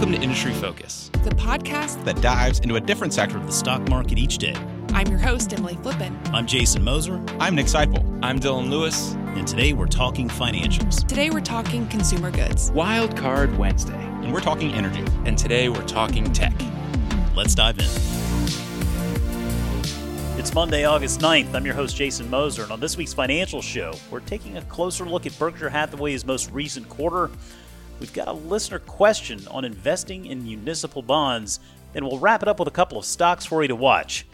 Welcome to Industry Focus, the podcast that dives into a different sector of the stock market each day. I'm your host, Emily Flippen. I'm Jason Moser. I'm Nick Sciple. I'm Dylan Lewis. And today we're talking financials. Today we're talking consumer goods. Wild Card Wednesday. And we're talking energy. And today we're talking tech. Let's dive in. It's Monday, August 9th. I'm your host, Jason Moser. And on this week's financial show, we're taking a closer look at Berkshire Hathaway's most recent quarter. We've got a listener question on investing in municipal bonds, and we'll wrap it up with a couple of stocks for you to watch.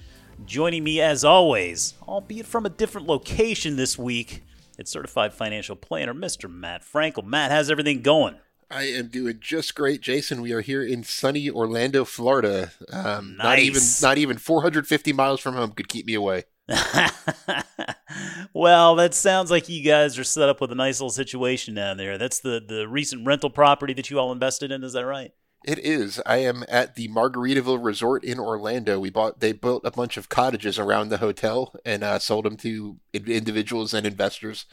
Joining me as always, albeit from a different location this week, it's certified financial planner Mr. Matt Frankel. Matt, how's everything going? I am doing just great, Jason. We are here in sunny Orlando, Florida. Um, nice. Not even not even 450 miles from home could keep me away. well, that sounds like you guys are set up with a nice little situation down there. That's the the recent rental property that you all invested in. Is that right? It is. I am at the Margaritaville Resort in Orlando. We bought. They built a bunch of cottages around the hotel and uh, sold them to individuals and investors.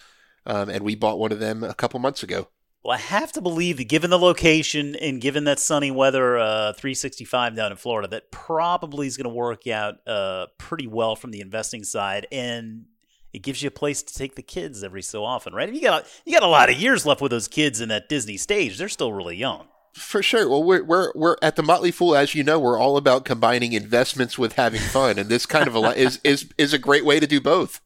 Um, and we bought one of them a couple months ago. Well, I have to believe that given the location and given that sunny weather, uh, 365 down in Florida, that probably is going to work out uh, pretty well from the investing side, and it gives you a place to take the kids every so often, right? And you got you got a lot of years left with those kids in that Disney stage; they're still really young. For sure. Well, we're we're we're at the Motley Fool, as you know, we're all about combining investments with having fun, and this kind of a is is is a great way to do both.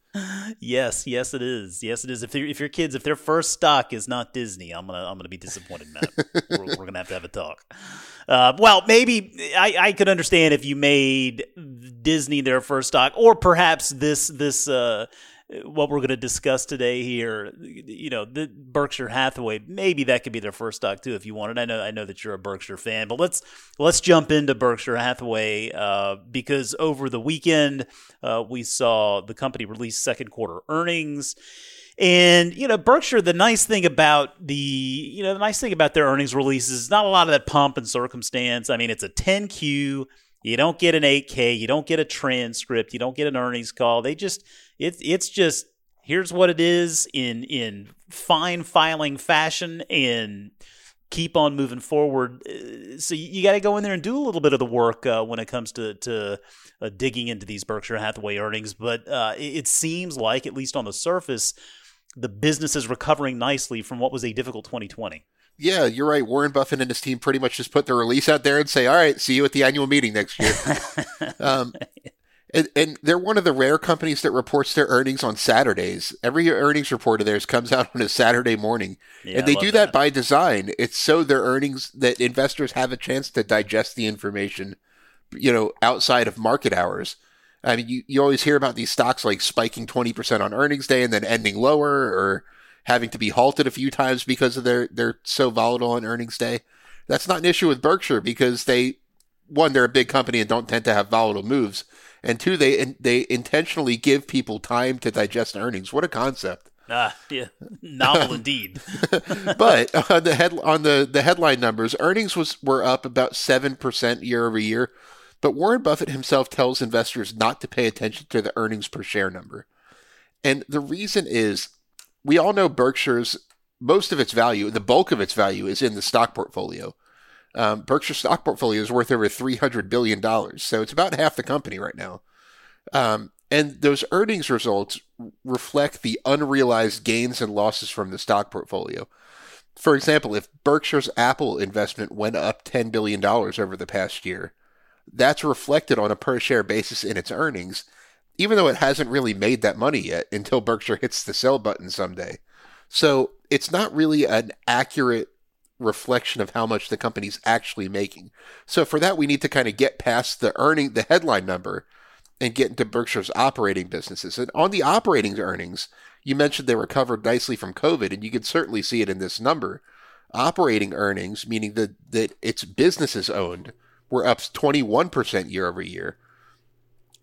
Yes, yes, it is. Yes, it is. If if your kids, if their first stock is not Disney, I'm gonna I'm gonna be disappointed, Matt. we're, we're, gonna have to have a talk. Uh, well, maybe I, I could understand if you made Disney their first stock, or perhaps this this uh, what we're going to discuss today here, you know, the Berkshire Hathaway, maybe that could be their first stock too if you wanted. I know I know that you're a Berkshire fan, but let's let's jump into Berkshire Hathaway uh, because over the weekend uh, we saw the company release second quarter earnings. And you know, Berkshire. The nice thing about the you know the nice thing about their earnings releases, is not a lot of that pomp and circumstance. I mean, it's a 10Q. You don't get an 8K. You don't get a transcript. You don't get an earnings call. They just it's it's just here's what it is in in fine filing fashion and keep on moving forward. Uh, so you, got to go in there and do a little bit of the work uh, when it comes to to uh, digging into these Berkshire Hathaway earnings. But uh, it, it, seems like, at least on the surface, the business is recovering nicely from what was a difficult 2020. Yeah, you're right. Warren Buffett and his team pretty much just put the release out there and say, "All right, see you at the annual meeting next year." um, and, and, they're one of the rare companies that reports their earnings on Saturdays. Every earnings report of theirs comes out on a Saturday morning. Yeah, and they do that. that by design. It's so their earnings that investors have a chance to digest the information, you know, outside of market hours. I mean, you, you always hear about these stocks like spiking 20% on earnings day and then ending lower or having to be halted a few times because of their, they're so volatile on earnings day. That's not an issue with Berkshire because they, one, they're a big company and don't tend to have volatile moves and two, they they intentionally give people time to digest earnings. What a concept! Ah, yeah, novel indeed. but on the head on the, the headline numbers, earnings was were up about seven percent year over year. But Warren Buffett himself tells investors not to pay attention to the earnings per share number, and the reason is we all know Berkshire's most of its value, the bulk of its value, is in the stock portfolio. Um, Berkshire stock portfolio is worth over $300 billion. So it's about half the company right now. Um, and those earnings results reflect the unrealized gains and losses from the stock portfolio. For example, if Berkshire's Apple investment went up $10 billion over the past year, that's reflected on a per share basis in its earnings, even though it hasn't really made that money yet until Berkshire hits the sell button someday. So it's not really an accurate reflection of how much the company's actually making. So for that, we need to kind of get past the earning, the headline number, and get into Berkshire's operating businesses. And on the operating earnings, you mentioned they recovered nicely from COVID, and you can certainly see it in this number. Operating earnings, meaning that that its businesses owned, were up 21% year over year.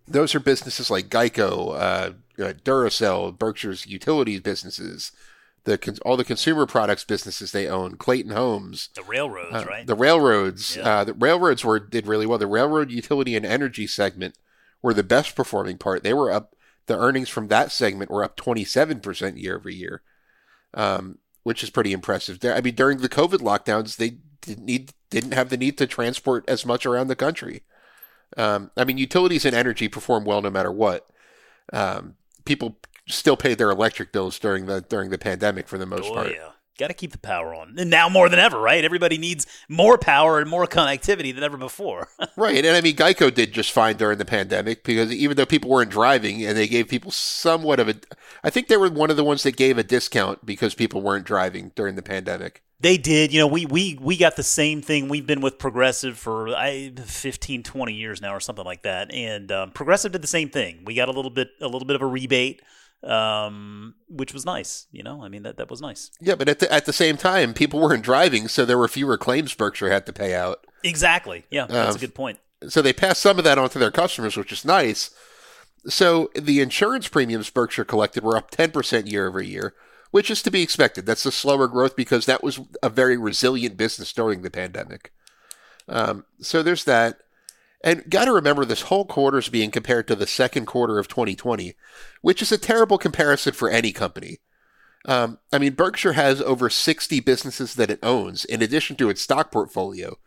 Those are businesses like Geico, uh, uh Duracell, Berkshire's utilities businesses, the all the consumer products businesses they own, Clayton Homes, the railroads, uh, right? The railroads, yeah. uh, the railroads were did really well. The railroad utility and energy segment were the best performing part. They were up. The earnings from that segment were up twenty seven percent year over year, um, which is pretty impressive. I mean, during the COVID lockdowns, they didn't need didn't have the need to transport as much around the country. Um, I mean, utilities and energy perform well no matter what. Um, people still paid their electric bills during the during the pandemic for the most Oh part. yeah, got to keep the power on. And now more than ever, right? Everybody needs more power and more connectivity than ever before. Right, and I mean Geico did just fine during the pandemic because even though people weren't driving, and they gave people somewhat of a, I think they were one of the ones that gave a discount because people weren't driving during the pandemic. They did. You know, we we we got the same thing. We've been with Progressive for I 15, 20 years now or something like that. And um, Progressive did the same thing. We got a little bit a little bit of a rebate um, which was nice, you know? I mean that that was nice. Yeah, but at the, at the same time, people weren't driving, so there were fewer claims Berkshire had to pay out. Exactly. Yeah, that's a good point. So they passed some of that on to their customers, which is nice. So the insurance premiums Berkshire collected were up 10% year over year, which is to be expected. That's the slower growth because that was a very resilient business during the pandemic. Um, so there's that. And got to remember this whole quarter is being compared to the second quarter of 2020, which is a terrible comparison for any company. Um, I mean, Berkshire has over 60 businesses that it owns in addition to its stock portfolio.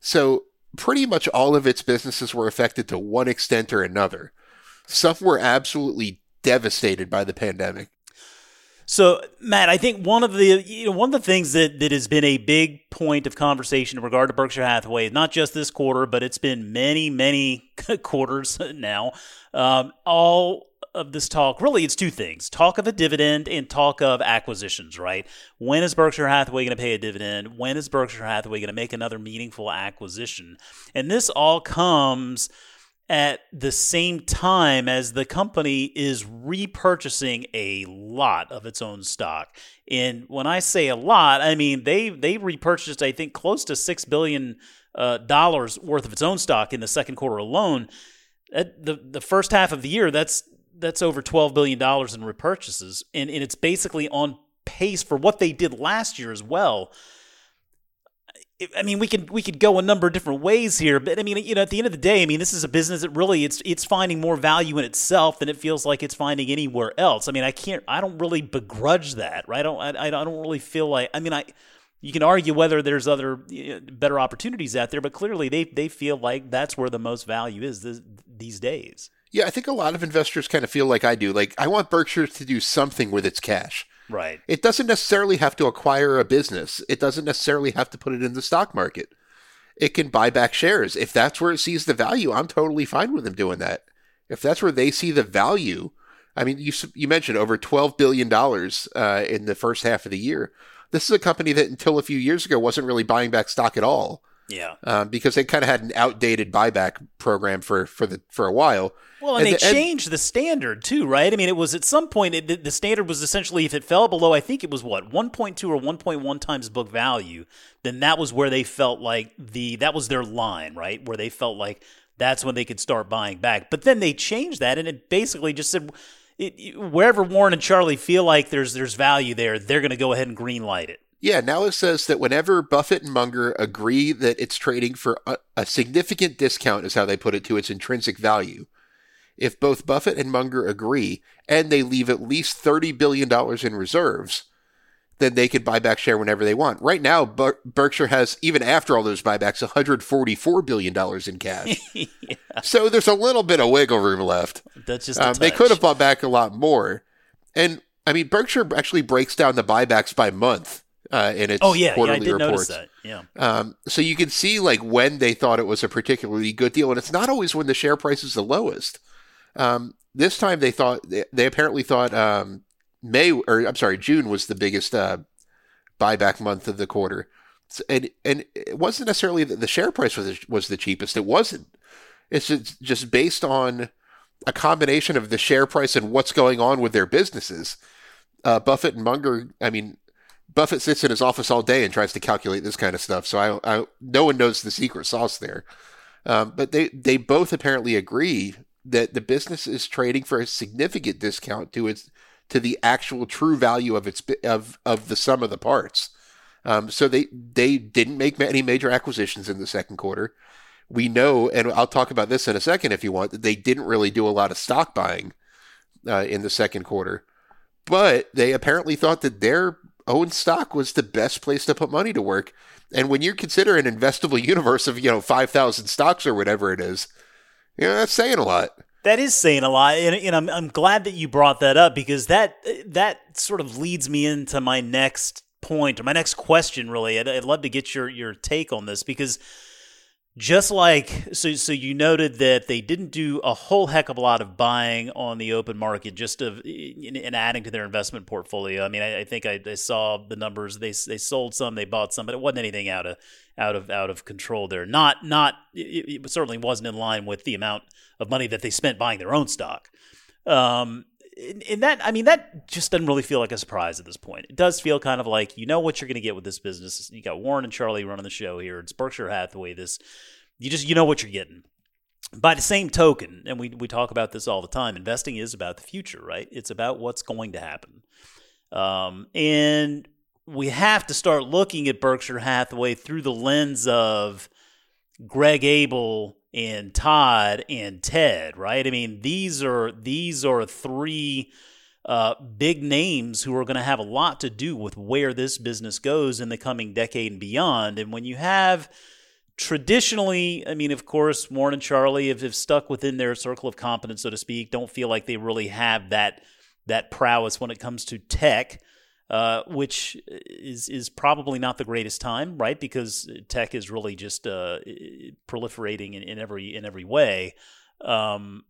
So pretty much all of its businesses were affected to one extent or another. Some were absolutely devastated by the pandemic. So, Matt, I think one of the you know one of the things that, that has been a big point of conversation in regard to Berkshire Hathaway, not just this quarter, but it's been many, many quarters now. Um, all of this talk, really, it's two things: talk of a dividend and talk of acquisitions. Right? When is Berkshire Hathaway going to pay a dividend? When is Berkshire Hathaway going to make another meaningful acquisition? And this all comes at the same time as the company is repurchasing a lot of its own stock. And when I say a lot, I mean they they repurchased I think close to six billion uh, dollars worth of its own stock in the second quarter alone. At the the first half of the year, that's that's over twelve billion dollars in repurchases, and, and it's basically on pace for what they did last year as well. I mean, we could we could go a number of different ways here, but I mean, you know, at the end of the day, I mean, this is a business that really it's it's finding more value in itself than it feels like it's finding anywhere else. I mean, I can't, I don't really begrudge that, right? I don't, I, I don't really feel like, I mean, I, you can argue whether there's other you know, better opportunities out there, but clearly they they feel like that's where the most value is this, these days. Yeah, I think a lot of investors kind of feel like I do. Like, I want Berkshire to do something with its cash. Right. It doesn't necessarily have to acquire a business, it doesn't necessarily have to put it in the stock market. It can buy back shares. If that's where it sees the value, I'm totally fine with them doing that. If that's where they see the value, I mean, you, you mentioned over $12 billion uh, in the first half of the year. This is a company that until a few years ago wasn't really buying back stock at all Yeah. um, because they kind of had an outdated buyback program for, for, the, for a while. Well, and, And they the- and- changed the standard too, right? I mean, it was at some point it, the- the standard was essentially if it fell below, I think it was what 1.2 or 1.1 times book value, then that was where they felt like the that was their line, right? Where they felt like that's when they could start buying back. But then they changed that, and it basically just said. It, wherever Warren and Charlie feel like there's there's value there, they're going to go ahead and green light it. Yeah, now it says that whenever Buffett and Munger agree that it's trading for a, a significant discount, is how they put it, to its intrinsic value. If both Buffett and Munger agree and they leave at least $30 billion in reserves, then they can buy back share whenever they want. Right now, Ber- Berkshire has, even after all those buybacks, $144 billion in cash. yeah. So there's a little bit of wiggle room left. That's just Um, they could have bought back a lot more. And I mean, Berkshire actually breaks down the buybacks by month uh, in its Oh yeah, yeah, quarterly did reports. Yeah. Um, so you can see like when they thought it was a particularly good deal, and it's not always when the share price is the lowest. Um, this time they thought they, they apparently thought um, May or I'm sorry June was the biggest uh, buyback month of the quarter, and and it wasn't necessarily that the share price was was the cheapest. It wasn't. It's just, just based on a combination of the share price and what's going on with their businesses. Uh, Buffett and Munger, I mean, Buffett sits in his office all day and tries to calculate this kind of stuff. So I, I no one knows the secret sauce there. Um, but they, they both apparently agree that the business is trading for a significant discount to its to the actual true value of its of of the sum of the parts. Um, so they they didn't make any major acquisitions in the second quarter. We know, and I'll talk about this in a second if you want, that they didn't really do a lot of stock buying uh, in the second quarter. But they apparently thought that their own stock was the best place to put money to work. And when you consider an investable universe of, you know, 5,000 stocks or whatever it is, you know, that's saying a lot. That is saying a lot, and, and I'm I'm glad that you brought that up because that that sort of leads me into my next point or my next question. Really, I'd, I'd love to get your your take on this because just like so so you noted that they didn't do a whole heck of a lot of buying on the open market just of in adding to their investment portfolio. I mean i, I think I, I, saw the numbers. They they sold some they bought some but it wasn't anything out of out of out of control there. Not not it, it certainly wasn't in line with the amount of money that they spent buying their own stock. Um in, that i mean that just doesn't really feel like a surprise at this point. It does feel kind of like you know what you're going to get with this business. You got warren and charlie running the show here. It's berkshire hathaway this you just you know what you're getting. By the same token and we, we talk about this all the time investing is about the future right? It's about what's going to happen. Um, and we have to start looking at berkshire hathaway through the lens of greg abel and Todd and Ted, right? I mean, these are these are three uh, big names who are going to have a lot to do with where this business goes in the coming decade and beyond. And when you have traditionally, I mean, of course, Warren and Charlie have, have stuck within their circle of competence, so to speak. Don't feel like they really have that that prowess when it comes to tech uh, which is is probably not the greatest time, right? Because tech is really just uh, proliferating in, in, every in every way. Um,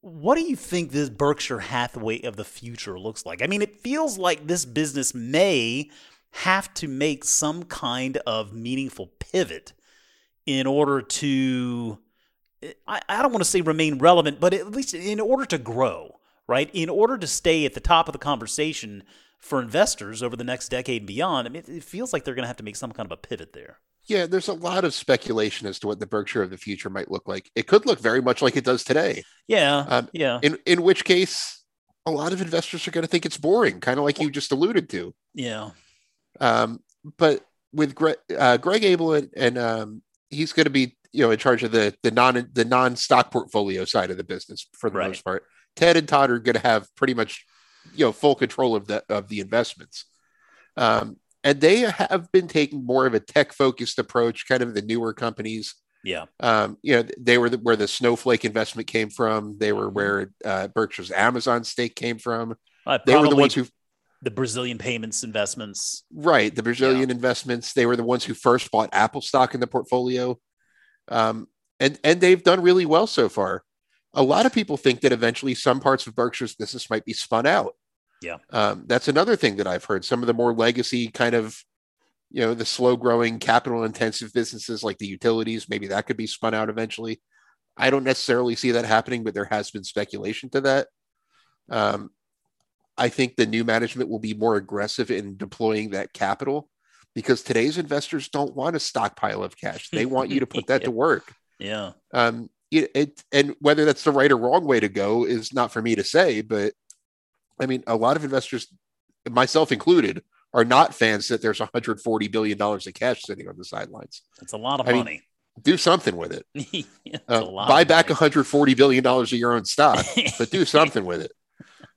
what do you think this Berkshire Hathaway of the future looks like? I mean, it feels like this business may have to make some kind of meaningful pivot in order to I, I don't want to say remain relevant, but at least in order to grow, right? In order to stay at the top of the conversation for investors over the next decade and beyond, I mean, it feels like they're going to have to make some kind of a pivot there. Yeah, there's a lot of speculation as to what the Berkshire of the future might look like. It could look very much like it does today. Yeah, um, yeah. In in which case, a lot of investors are going to think it's boring, kind of like you just alluded to. Yeah. Um, but with Greg, uh, Greg Abel and, and um, he's going to be you know in charge of the the non the non stock portfolio side of the business for the right. most part. Ted and Todd are going to have pretty much you know full control of the of the investments. Um, and they have been taking more of a tech focused approach, kind of the newer companies. Yeah. Um, you know, they were the, where the Snowflake investment came from. They were where uh, Berkshire's Amazon stake came from. Uh, they were the ones who the Brazilian payments investments. Right, the Brazilian yeah. investments. They were the ones who first bought Apple stock in the portfolio. Um, and and they've done really well so far a lot of people think that eventually some parts of Berkshire's business might be spun out. Yeah. Um, that's another thing that I've heard. Some of the more legacy kind of, you know, the slow growing capital intensive businesses like the utilities, maybe that could be spun out eventually. I don't necessarily see that happening, but there has been speculation to that. Um, I think the new management will be more aggressive in deploying that capital because today's investors don't want a stockpile of cash. They want you to put that yeah. to work. Yeah. Um, it, it, and whether that's the right or wrong way to go is not for me to say but i mean a lot of investors myself included are not fans that there's 140 billion dollars of cash sitting on the sidelines. That's a lot of I money. mean, do something with it. Uh, buy back 140 billion dollars of your own stock but do something with it.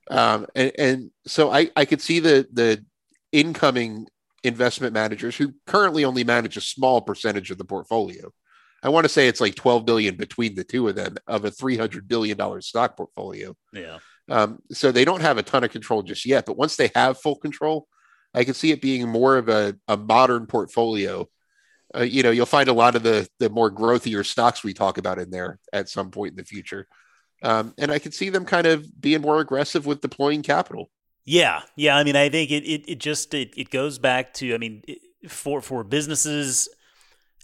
Um, and, and so I, I could see the the incoming investment managers who currently only manage a small percentage of the portfolio I want to say it's like 12 billion between the two of them of a 300 billion dollar stock portfolio. Yeah. Um, so they don't have a ton of control just yet, but once they have full control, I can see it being more of a, a modern portfolio. Uh, you know, you'll find a lot of the the more growthier stocks we talk about in there at some point in the future. Um, and I can see them kind of being more aggressive with deploying capital. Yeah, yeah. I mean, I think it it, it just it, it goes back to I mean, for for businesses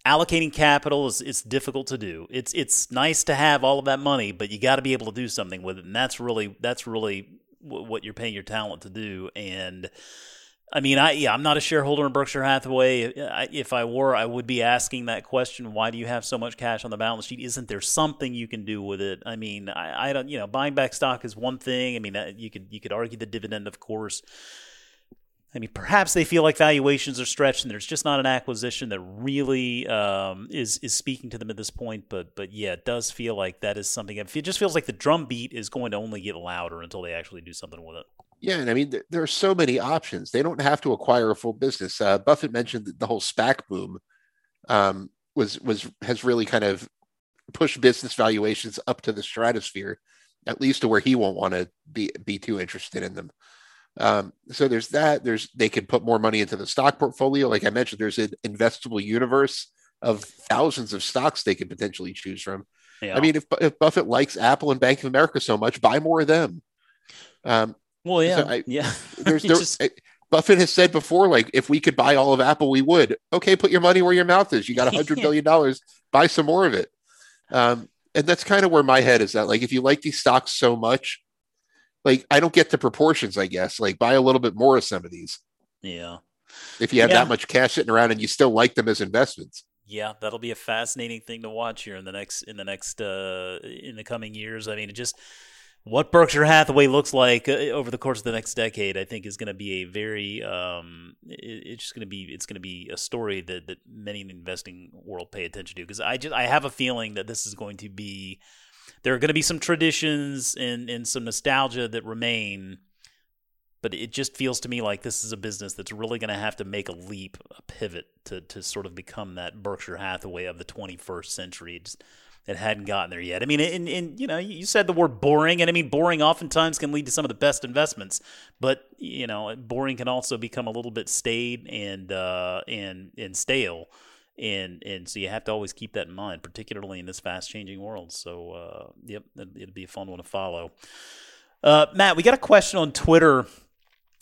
allocating capital is it's difficult to do. It's it's nice to have all of that money, but you got to be able to do something with it, and that's really that's really w- what you're paying your talent to do. And I mean, I yeah, I'm not a shareholder in Berkshire Hathaway. If I were, I would be asking that question: Why do you have so much cash on the balance sheet? Isn't there something you can do with it? I mean, I, I don't, you know, buying back stock is one thing. I mean, you could you could argue the dividend, of course. I mean, perhaps they feel like valuations are stretched, and there's just not an acquisition that really um, is is speaking to them at this point. But but yeah, it does feel like that is something. It just feels like the drum beat is going to only get louder until they actually do something with it. Yeah, and I mean, th- there are so many options. They don't have to acquire a full business. Uh, Buffett mentioned that the whole SPAC boom um, was was has really kind of pushed business valuations up to the stratosphere, at least to where he won't want to be be too interested in them. Um, so there's that. There's they can put more money into the stock portfolio. Like I mentioned, there's an investable universe of thousands of stocks they could potentially choose from. Yeah. I mean, if if Buffett likes Apple and Bank of America so much, buy more of them. Um, well, yeah, so I- yeah. there's there, just- Buffett has said before, like if we could buy all of Apple, we would. Okay, put your money where your mouth is. You got a hundred billion dollars, buy some more of it. Um, and that's kind of where my head is at. Like, if you like these stocks so much, like I don't get the proportions. I guess like buy a little bit more of some of these. yeah. If you have Yeah. that much cash sitting around and you still like them as investments, Yeah, that'll be a fascinating thing to watch here in the next in the next uh, in the coming years. I mean, it just what Berkshire Hathaway looks like uh, over the course of the next decade, I think, is going to be a very um, it's just going to be it's going to be a story that that many in the investing world pay attention to because I just I have a feeling that this is going to be there are going to be some traditions and and some nostalgia that remain. But it just feels to me like this is a business that's really going to have to make a leap, a pivot to, to sort of become that Berkshire Hathaway of the 21st century. It, just, it hadn't gotten there yet. I mean, and, and you know, you said the word boring, and I mean, boring oftentimes can lead to some of the best investments. But you know, boring can also become a little bit staid and uh, and and stale. And and so you have to always keep that in mind, particularly in this fast changing world. So uh, yep, it'd, be a fun one to follow. Uh, Matt, we got a question on Twitter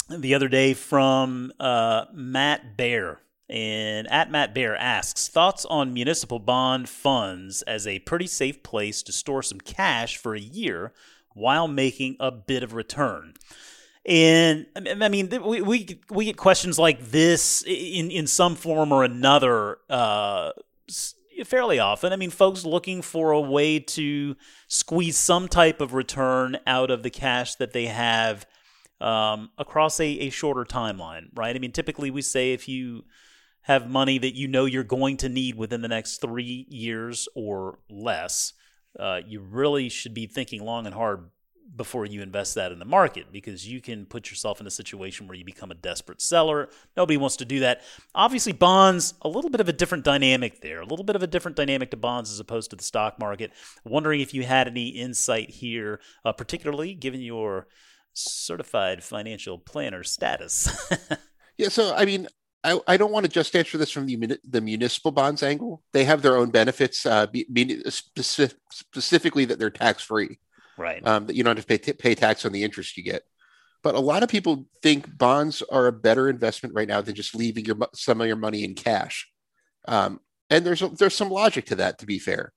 the other day from uh, Matt Bear. And at Matt Bear asks thoughts on municipal bond funds as a pretty safe place to store some cash for a year while making a bit of return. And I mean, we, we we get questions like this in in some form or another uh, fairly often. I mean, folks looking for a way to squeeze some type of return out of the cash that they have um, across a, a shorter timeline, right? I mean, typically we say if you have money that you know you're going to need within the next three years or less, uh, you really should be thinking long and hard before you invest that in the market because you can put yourself in a situation where you become a desperate seller. Nobody wants to do that. Obviously, bonds, a little bit of a different dynamic there, a little bit of a different dynamic to bonds as opposed to the stock market. Wondering if you had any insight here, uh, particularly given your certified financial planner status. yeah. So I mean, I, I don't want to just answer this from the the municipal bonds angle. They have their own benefits, uh, be, be, specific, specifically that they're tax free. Right. um, that you don't have to pay, t- pay tax on the interest you get. But a lot of people think bonds are a better investment right now than just leaving your some of your money in cash. Um, and there's a, there's some logic to that. To be fair,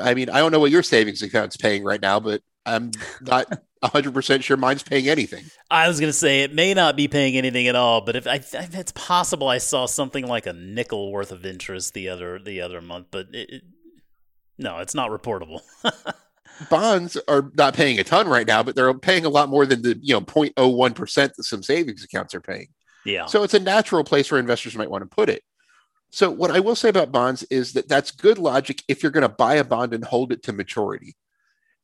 I mean I don't know what your savings account's paying right now, but I'm not 100 percent sure mine's paying anything. I was going to say it may not be paying anything at all, but if, I, if it's possible, I saw something like a nickel worth of interest the other the other month, but it, it, no, it's not reportable. Bonds are not paying a ton right now, but they're paying a lot more than the you know 0.01 percent that some savings accounts are paying. yeah, So it's a natural place where investors might want to put it. So what I will say about bonds is that that's good logic if you're going to buy a bond and hold it to maturity.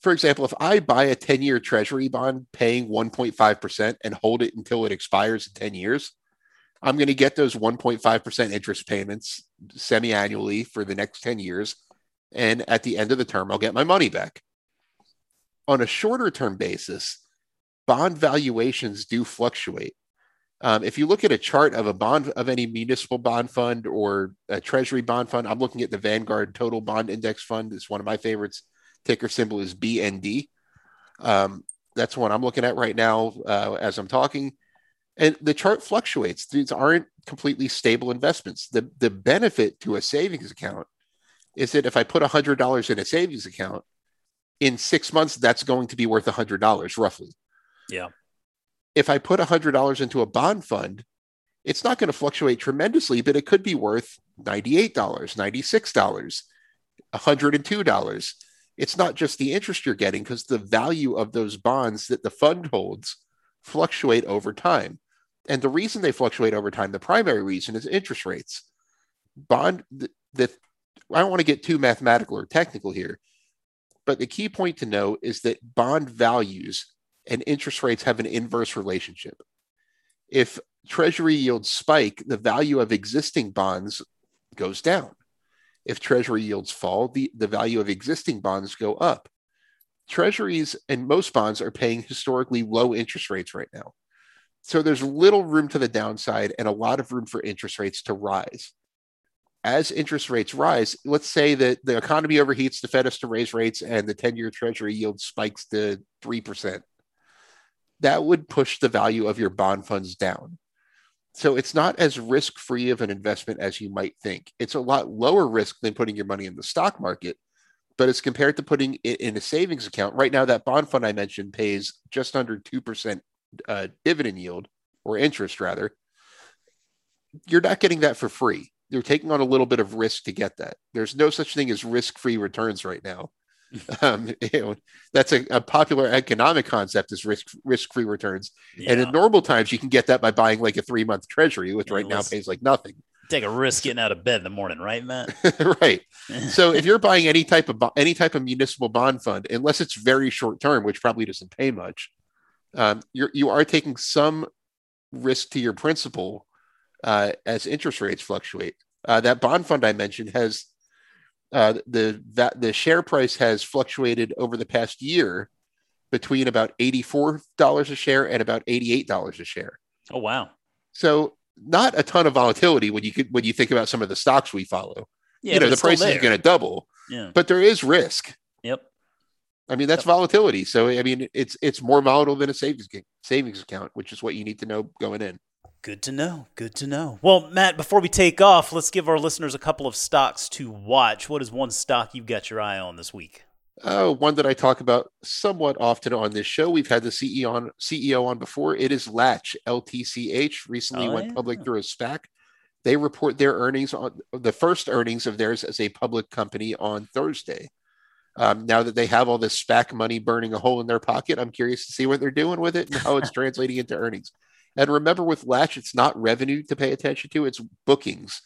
For example, if I buy a 10-year treasury bond paying 1.5% and hold it until it expires in 10 years, I'm going to get those 1.5% interest payments semi-annually for the next 10 years and at the end of the term I'll get my money back. On a shorter term basis, bond valuations do fluctuate. Um, if you look at a chart of a bond of any municipal bond fund or a treasury bond fund, I'm looking at the Vanguard Total Bond Index Fund. It's one of my favorites. Ticker symbol is BND. Um, that's what I'm looking at right now uh, as I'm talking. And the chart fluctuates. These aren't completely stable investments. The the benefit to a savings account is that if I put $100 in a savings account, in six months, that's going to be worth $100 roughly yeah, if I put $100 into a bond fund, it's not going to fluctuate tremendously, but it could be worth $98, $96, $102. It's not just the interest you're getting because the value of those bonds that the fund holds fluctuate over time. And the reason they fluctuate over time, the primary reason is interest rates. Bond, the, the I don't want to get too mathematical or technical here, but the key point to know is that bond values and interest rates have an inverse relationship. If treasury yields spike, the value of existing bonds goes down. If treasury yields fall, the, the value of existing bonds go up. Treasuries and most bonds are paying historically low interest rates right now. So there's little room to the downside and a lot of room for interest rates to rise. As interest rates rise, let's say that the economy overheats, the Fed has to raise rates, and the 10 year treasury yield spikes to 3%. That would push the value of your bond funds down. So it's not as risk free of an investment as you might think. It's a lot lower risk than putting your money in the stock market, but it's compared to putting it in a savings account. Right now, that bond fund I mentioned pays just under 2% uh, dividend yield or interest, rather. You're not getting that for free. You're taking on a little bit of risk to get that. There's no such thing as risk free returns right now. Um, you know, that's a, a, popular economic concept is risk risk free returns. Yeah. And in normal times, you can get that by buying like a three month treasury, which yeah, right now pays like nothing. Take a risk getting out of bed in the morning, right, Matt? right. so if you're buying any type of any type of municipal bond fund, unless it's very short term, which probably doesn't pay much, um, you're you are taking some risk to your principal uh, as interest rates fluctuate. Uh, that bond fund I mentioned has uh, the that the share price has fluctuated over the past year between about eighty four dollars a share and about eighty eight dollars a share. Oh wow! So not a ton of volatility when you could when you think about some of the stocks we follow. Yeah, you know the price is going to double. Yeah, but there is risk. Yep. I mean that's yep. volatility. So I mean it's it's more volatile than a savings savings account, which is what you need to know going in. Good to know. Good to know. Well, Matt, before we take off, let's give our listeners a couple of stocks to watch. What is one stock you've got your eye on this week? Uh, one that I talk about somewhat often on this show. We've had the CEO on CEO on before. It is Latch LTCH. Recently oh, went yeah. public through a SPAC. They report their earnings on the first earnings of theirs as a public company on Thursday. Um, now that they have all this SPAC money burning a hole in their pocket, I'm curious to see what they're doing with it and how it's translating into earnings. And remember, with Latch, it's not revenue to pay attention to, it's bookings.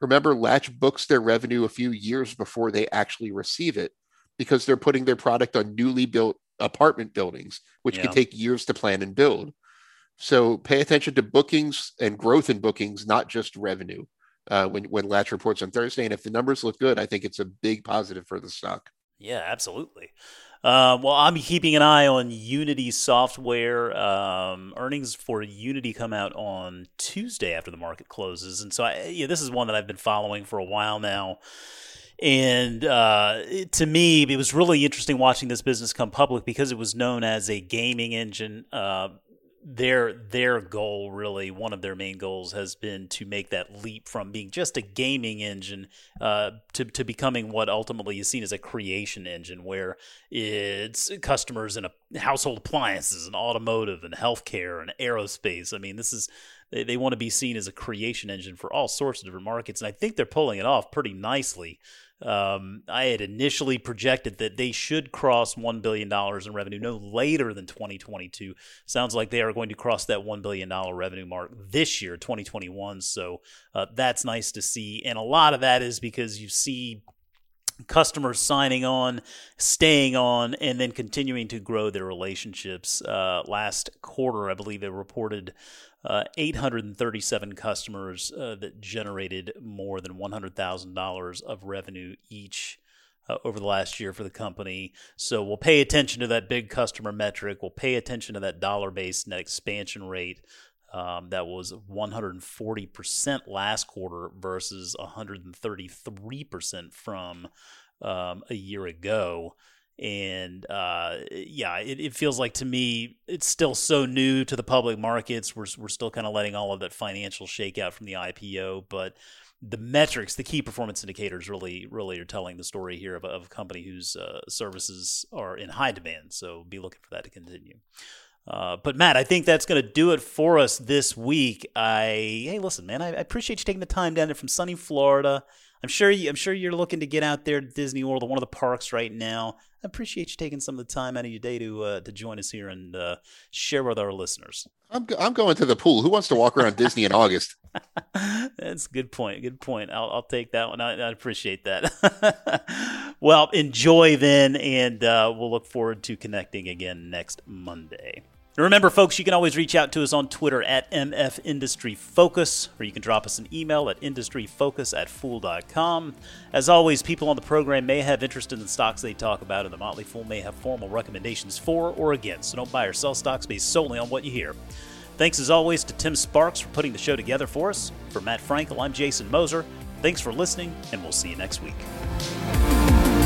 Remember, Latch books their revenue a few years before they actually receive it because they're putting their product on newly built apartment buildings, which yeah. can take years to plan and build. So pay attention to bookings and growth in bookings, not just revenue. Uh, when when Latch reports on Thursday, and if the numbers look good, I think it's a big positive for the stock. Yeah, absolutely. Uh, well, I'm keeping an eye on Unity software. Um, earnings for Unity come out on Tuesday after the market closes, and so I, yeah, this is one that I've been following for a while now. And uh, to me, it was really interesting watching this business come public because it was known as a gaming engine. Uh, their their goal really one of their main goals has been to make that leap from being just a gaming engine uh, to, to becoming what ultimately is seen as a creation engine where it's customers in a household appliances and automotive and healthcare and aerospace. I mean this is they, they want to be seen as a creation engine for all sorts of different markets and i think they're pulling it off pretty nicely um, I had initially projected that they should cross $1 billion in revenue no later than 2022. Sounds like they are going to cross that $1 billion revenue mark this year, 2021. So uh, that's nice to see. And a lot of that is because you see customers signing on, staying on, and then continuing to grow their relationships. Uh, last quarter, I believe they reported uh, 837 customers uh, that generated more than $100,000 of revenue each. Uh, over the last year for the company. So we'll pay attention to that big customer metric. We'll pay attention to that dollar based net expansion rate. Um, that was 140% last quarter versus 133% from um, a year ago and uh, yeah, it, it, feels like to me it's still so new to the public markets. We're we're still kind of letting all of that financial shakeout from the IPO, but the metrics, the key performance indicators, really really are telling the story here of, of a company whose uh, services are in high demand. So be looking for that to continue. Uh, but Matt, I think that's going to do it for us this week. I hey, listen, man, I, I appreciate you taking the time down there from sunny Florida. I'm sure you, I'm sure you're looking to get out there to Disney World or one of the parks right now. I appreciate you taking some of the time out of your day to uh, to join us here and uh, share with our listeners. I'm, I'm going to the pool. Who wants to walk around Disney in August? That's a good point. Good point. I'll, I'll take that one. I, I appreciate that. well, enjoy then, and uh, we'll look forward to connecting again next Monday. Remember, folks, you can always reach out to us on Twitter at MF Industry Focus, or you can drop us an email at industryfocus at fool.com. As always, people on the program may have interest in the stocks they talk about, and the Motley Fool may have formal recommendations for or against, so don't buy or sell stocks based solely on what you hear. Thanks as always to Tim Sparks for putting the show together for us. For Matt Frankel, I'm Jason Moser. Thanks for listening, and we'll see you next week.